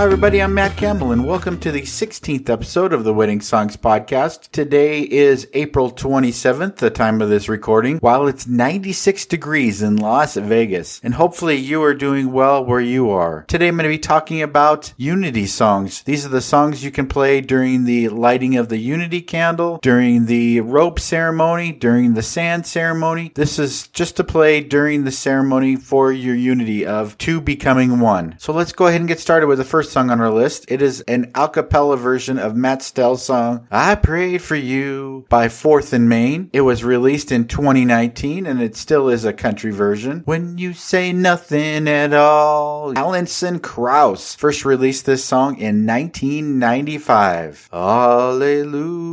Hi, everybody. I'm Matt Campbell, and welcome to the 16th episode of the Wedding Songs Podcast. Today is April 27th, the time of this recording, while it's 96 degrees in Las Vegas. And hopefully, you are doing well where you are. Today, I'm going to be talking about Unity songs. These are the songs you can play during the lighting of the Unity candle, during the rope ceremony, during the sand ceremony. This is just to play during the ceremony for your Unity of two becoming one. So, let's go ahead and get started with the first song on our list. It is an a cappella version of Matt Stell's song, I Prayed for You by Fourth and Main. It was released in 2019 and it still is a country version. When You Say Nothing at All. Alison Krauss first released this song in 1995. Hallelujah.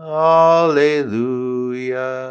Hallelujah.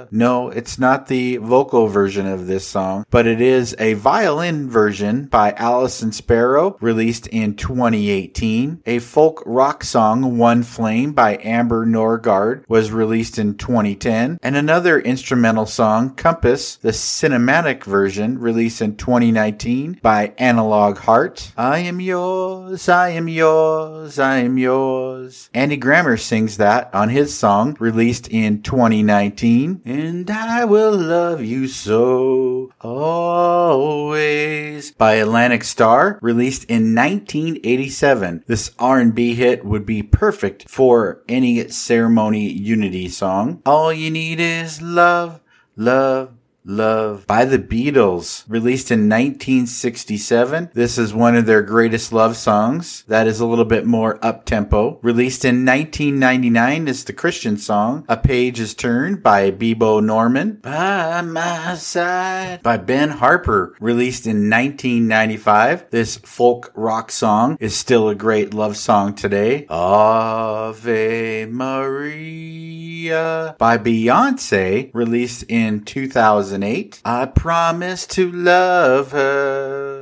No, it's not the vocal version of this song, but it is a violin version by Alison Sparrow, released in 2018. A folk rock song, One Flame by Amber Norgard, was released in 2010. And another instrumental song, Compass, the cinematic version, released in 2019 by Analog Heart. I am yours, I am yours, I am yours. Andy Grammer sings that on his song, released in 2019. And I will love you so always by Atlantic Starr, released in 1987. This R&B hit would be perfect for any ceremony unity song. All you need is love, love, Love by the Beatles, released in 1967. This is one of their greatest love songs. That is a little bit more up tempo. Released in 1999 is the Christian song, A Page is Turned by Bebo Norman. By My Side by Ben Harper, released in 1995. This folk rock song is still a great love song today. Ave Maria by Beyonce, released in 2008. I promise to love her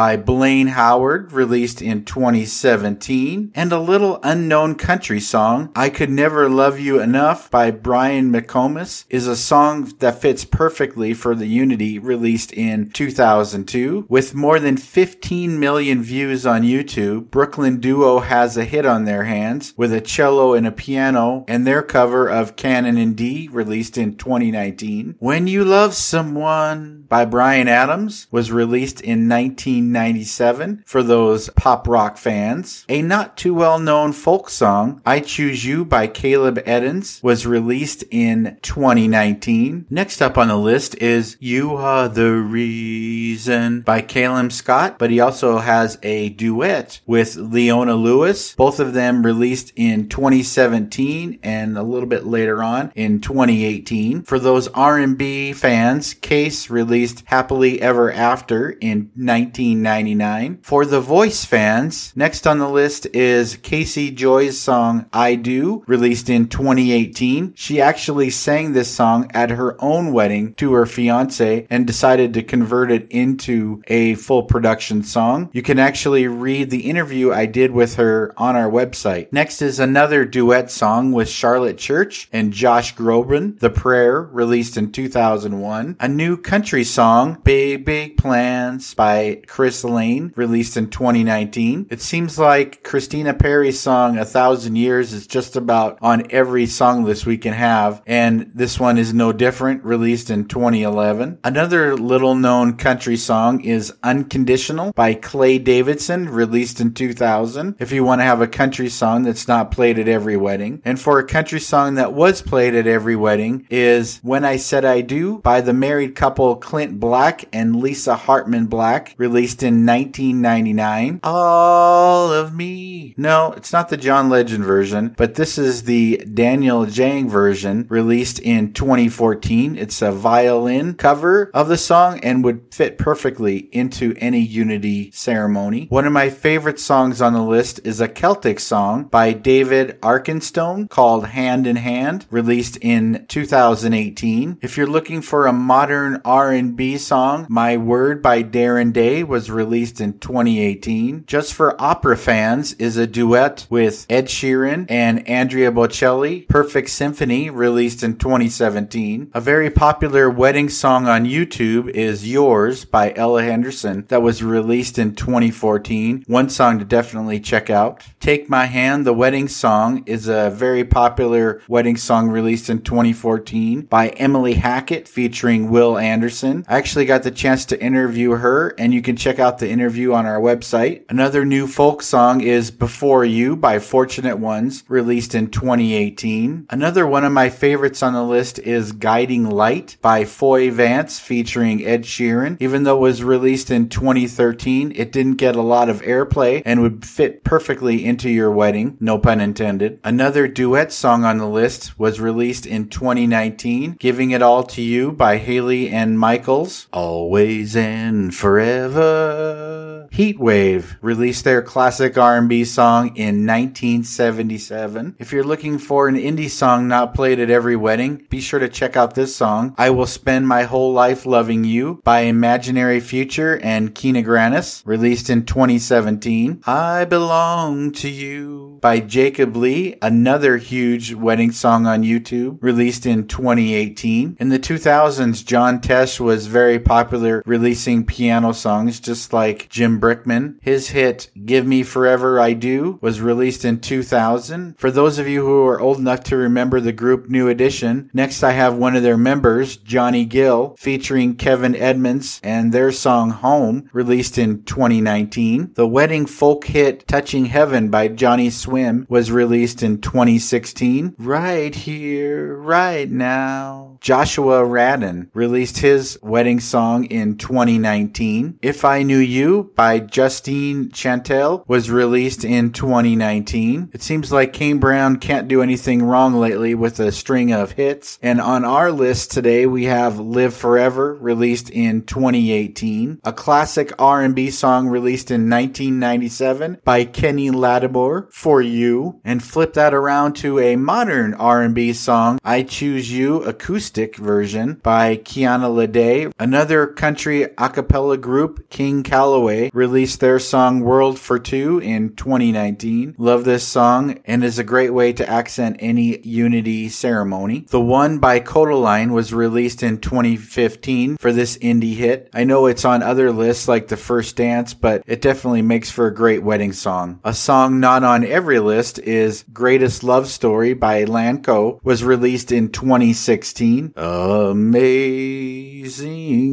by Blaine Howard, released in 2017, and a little unknown country song, I Could Never Love You Enough by Brian McComas, is a song that fits perfectly for the Unity released in 2002. With more than 15 million views on YouTube, Brooklyn Duo has a hit on their hands with a cello and a piano and their cover of Canon in D, released in 2019. When You Love Someone by Bryan Adams was released in 19 1997 for those pop rock fans. A not too well known folk song, I Choose You by Caleb Eddins, was released in 2019. Next up on the list is You Are the Reason by Calum Scott, but he also has a duet with Leona Lewis. Both of them released in 2017 and a little bit later on in 2018. For those R&B fans, Case released Happily Ever After in 19 1999. For the voice fans, next on the list is Casey Joy's song I Do, released in 2018. She actually sang this song at her own wedding to her fiance and decided to convert it into a full production song. You can actually read the interview I did with her on our website. Next is another duet song with Charlotte Church and Josh Groban, The Prayer, released in 2001. A new country song, Big Big Plans by Chris Lane, released in 2019. It seems like Christina Perri's song A Thousand Years is just about on every song list we can have, and this one is no different, released in 2011. Another little known country song is Unconditional by Clay Davidson, released in 2000. If you want to have a country song that's not played at every wedding. And for a country song that was played at every wedding is When I Said I Do by the married couple Clint Black and Lisa Hartman Black, released released in 1999. All of Me. No, it's not the John Legend version, but this is the Daniel Jang version released in 2014. It's a violin cover of the song and would fit perfectly into any Unity ceremony. One of my favorite songs on the list is a Celtic song by David Arkenstone called Hand in Hand, released in 2018. If you're looking for a modern R&B song, My Word by Darren Day was released in 2018. Just for opera fans is a duet with Ed Sheeran and Andrea Bocelli, Perfect Symphony, released in 2017. A very popular wedding song on YouTube is Yours by Ella Henderson that was released in 2014. One song to definitely check out. Take My Hand, the wedding song, is a very popular wedding song released in 2014 by Emily Hackett featuring Will Anderson. I actually got the chance to interview her and you can check out the interview on our website. Another new folk song is Before You by Fortunate Ones, released in 2018. Another one of my favorites on the list is Guiding Light by Foy Vance featuring Ed Sheeran. Even though it was released in 2013, it didn't get a lot of airplay and would fit perfectly into your wedding, no pun intended. Another duet song on the list was released in 2019, Giving It All to You by Haley and Michaels. Always and Forever uh Heatwave released their classic R&B song in 1977. If you're looking for an indie song not played at every wedding, be sure to check out this song, I Will Spend My Whole Life Loving You by Imaginary Future and Kina Grannis, released in 2017. I Belong to You by Jacob Lee, another huge wedding song on YouTube, released in 2018. In the 2000s, John Tesh was very popular releasing piano songs just like Jim Brickman. His hit, Give Me Forever I Do, was released in 2000. For those of you who are old enough to remember the group New Edition, next I have one of their members, Johnny Gill, featuring Kevin Edmonds and their song Home, released in 2019. The wedding folk hit Touching Heaven by Johnny Swim was released in 2016. Right here, right now. Joshua Radin released his wedding song in 2019. If I Knew You by Justine Chantel was released in 2019. It seems like Kane Brown can't do anything wrong lately with a string of hits. And on our list today, we have Live Forever released in 2018, a classic R&B song released in 1997 by Kenny Lattimore, For You, and flip that around to a modern R&B song, I Choose You acoustic version by Kiana Lede. Another country a cappella group, King Calloway, released their song World for Two in 2019. Love this song and is a great way to accent any unity ceremony. The One by Kodaline was released in 2015 for this indie hit. I know it's on other lists like The First Dance, but it definitely makes for a great wedding song. A song not on every list is Greatest Love Story by Lanco was released in 2016. Amazing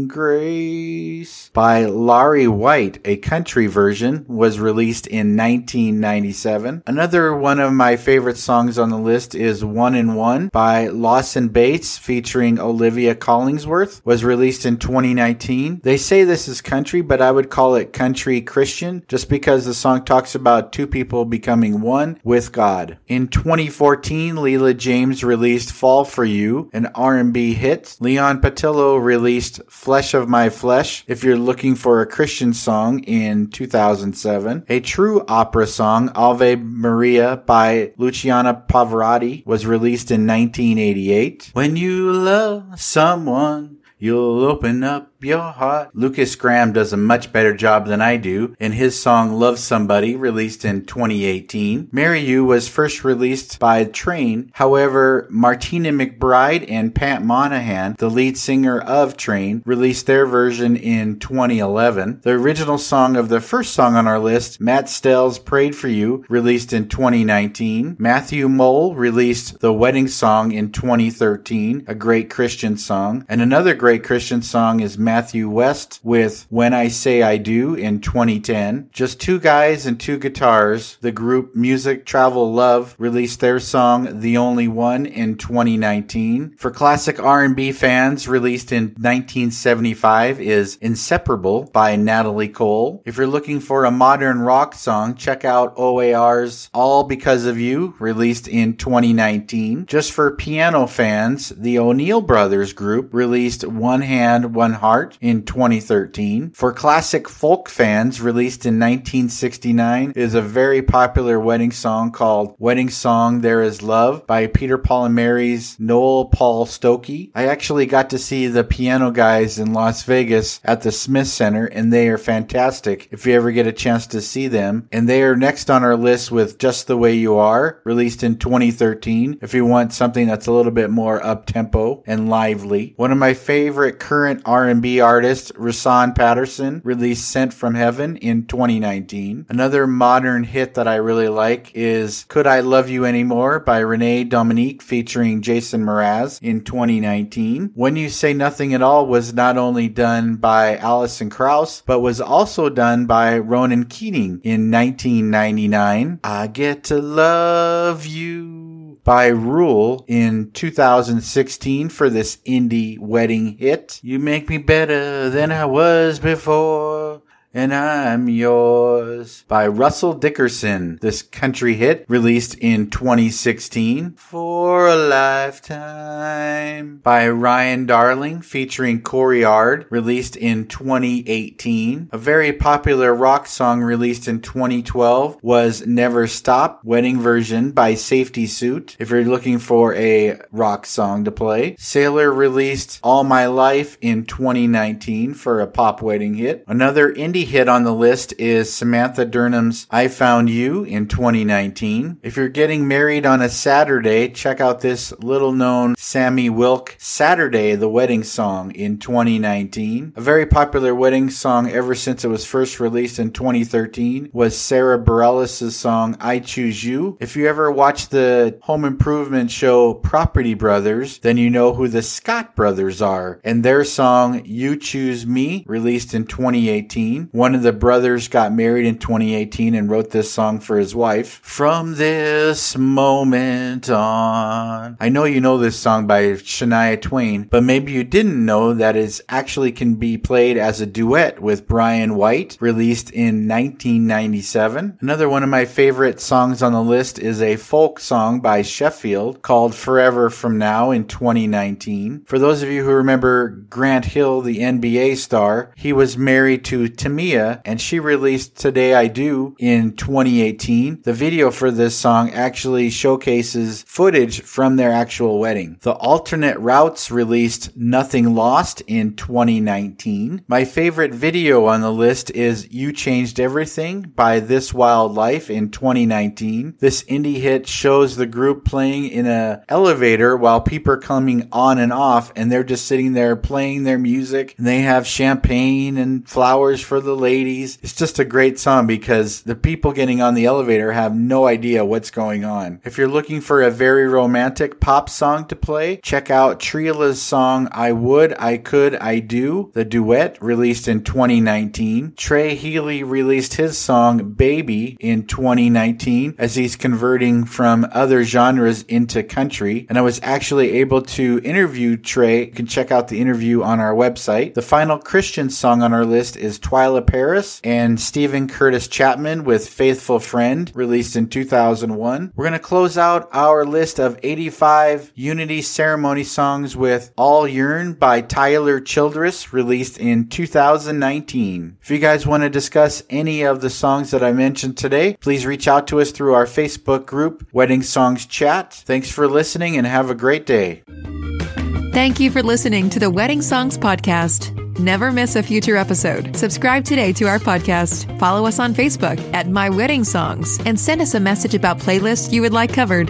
Grace by Laurie White, a country version, was released in 1997. Another one of my favorite songs on the list is One in One by Lawson Bates featuring Olivia Collingsworth, was released in 2019. They say this is country, but I would call it country Christian just because the song talks about two people becoming one with God. In 2014, Leela James released Fall for You, an R&B hit. Leon Patillo released Flesh of My Flesh if you're looking for a Christian song in 2007. A true opera song, Ave Maria by Luciano Pavarotti was released in 1988. When you love someone, you'll open up heart. Lukas Graham does a much better job than I do in his song Love Somebody, released in 2018. Marry You was first released by Train. However, Martina McBride and Pat Monahan, the lead singer of Train, released their version in 2011. The original song of the first song on our list, Matt Stell's Prayed for You, released in 2019. Matthew Mole released The Wedding Song in 2013, a great Christian song. And another great Christian song is Matthew West with When I Say I Do in 2010. Just two guys and two guitars. The group Music Travel Love released their song The Only One in 2019. For classic R&B fans, released in 1975 is Inseparable by Natalie Cole. If you're looking for a modern rock song, check out OAR's All Because of You, released in 2019. Just for piano fans, the O'Neill Brothers group released One Hand, One Heart in 2013. For classic folk fans, released in 1969 is a very popular wedding song called Wedding Song There Is Love by Peter Paul and Mary's Noel Paul Stookey. I actually got to see the piano guys in Las Vegas at the Smith Center and they are fantastic if you ever get a chance to see them. And they are next on our list with Just the Way You Are, released in 2013. If you want something that's a little bit more up tempo and lively. One of my favorite current R&B artists, Rahsaan Patterson, released Sent from Heaven in 2019. Another modern hit that I really like is Could I Love You Anymore by Renee Dominique featuring Jason Mraz in 2019. When You Say Nothing at All was not only done by Alison Krauss, but was also done by Ronan Keating in 1999. I Get to Love You by Rule in 2016 for this indie wedding hit. You make me better than I was before and I'm yours by Russell Dickerson. This country hit released in 2016 for a lifetime by Ryan Darling featuring Corey Ard released in 2018. A very popular rock song released in 2012 was Never Stop wedding version by Safety Suit. If you're looking for a rock song to play, Sailor released All My Life in 2019 for a pop wedding hit. Another indie hit on the list is Samantha Durnham's I Found You in 2019. If you're getting married on a Saturday, check out this little known Sammy Wilk Saturday, the wedding song in 2019. A very popular wedding song ever since it was first released in 2013 was Sara Bareilles' song I Choose You. If you ever watch the home improvement show Property Brothers, then you know who the Scott brothers are and their song You Choose Me released in 2018. One of the brothers got married in 2018 and wrote this song for his wife. From this moment on. I know you know this song by Shania Twain, but maybe you didn't know that it actually can be played as a duet with Bryan White, released in 1997. Another one of my favorite songs on the list is a folk song by Sheffield called Forever From Now in 2019. For those of you who remember Grant Hill, the NBA star, he was married to Tamia and she released Today I Do in 2018. The video for this song actually showcases footage from their actual wedding. The alternate routes released Nothing Lost in 2019. My favorite video on the list is You Changed Everything by This Wild Life in 2019. This indie hit shows the group playing in a elevator while people are coming on and off and they're just sitting there playing their music and they have champagne and flowers for the ladies. It's just a great song because the people getting on the elevator have no idea what's going on. If you're looking for a very romantic pop song to play, check out Triola's song I Would, I Could, I Do, the duet released in 2019. Trey Healy released his song Baby in 2019 as he's converting from other genres into country. And I was actually able to interview Trey. You can check out the interview on our website. The final Christian song on our list is Paris and Steven Curtis Chapman with Faithful Friend, released in 2001. We're going to close out our list of 85 Unity Ceremony songs with All Your'n by Tyler Childers, released in 2019. If you guys want to discuss any of the songs that I mentioned today, please reach out to us through our Facebook group, Wedding Songs Chat. Thanks for listening and have a great day. Thank you for listening to the Wedding Songs Podcast. Never miss a future episode. Subscribe today to our podcast. Follow us on Facebook at My Wedding Songs and send us a message about playlists you would like covered.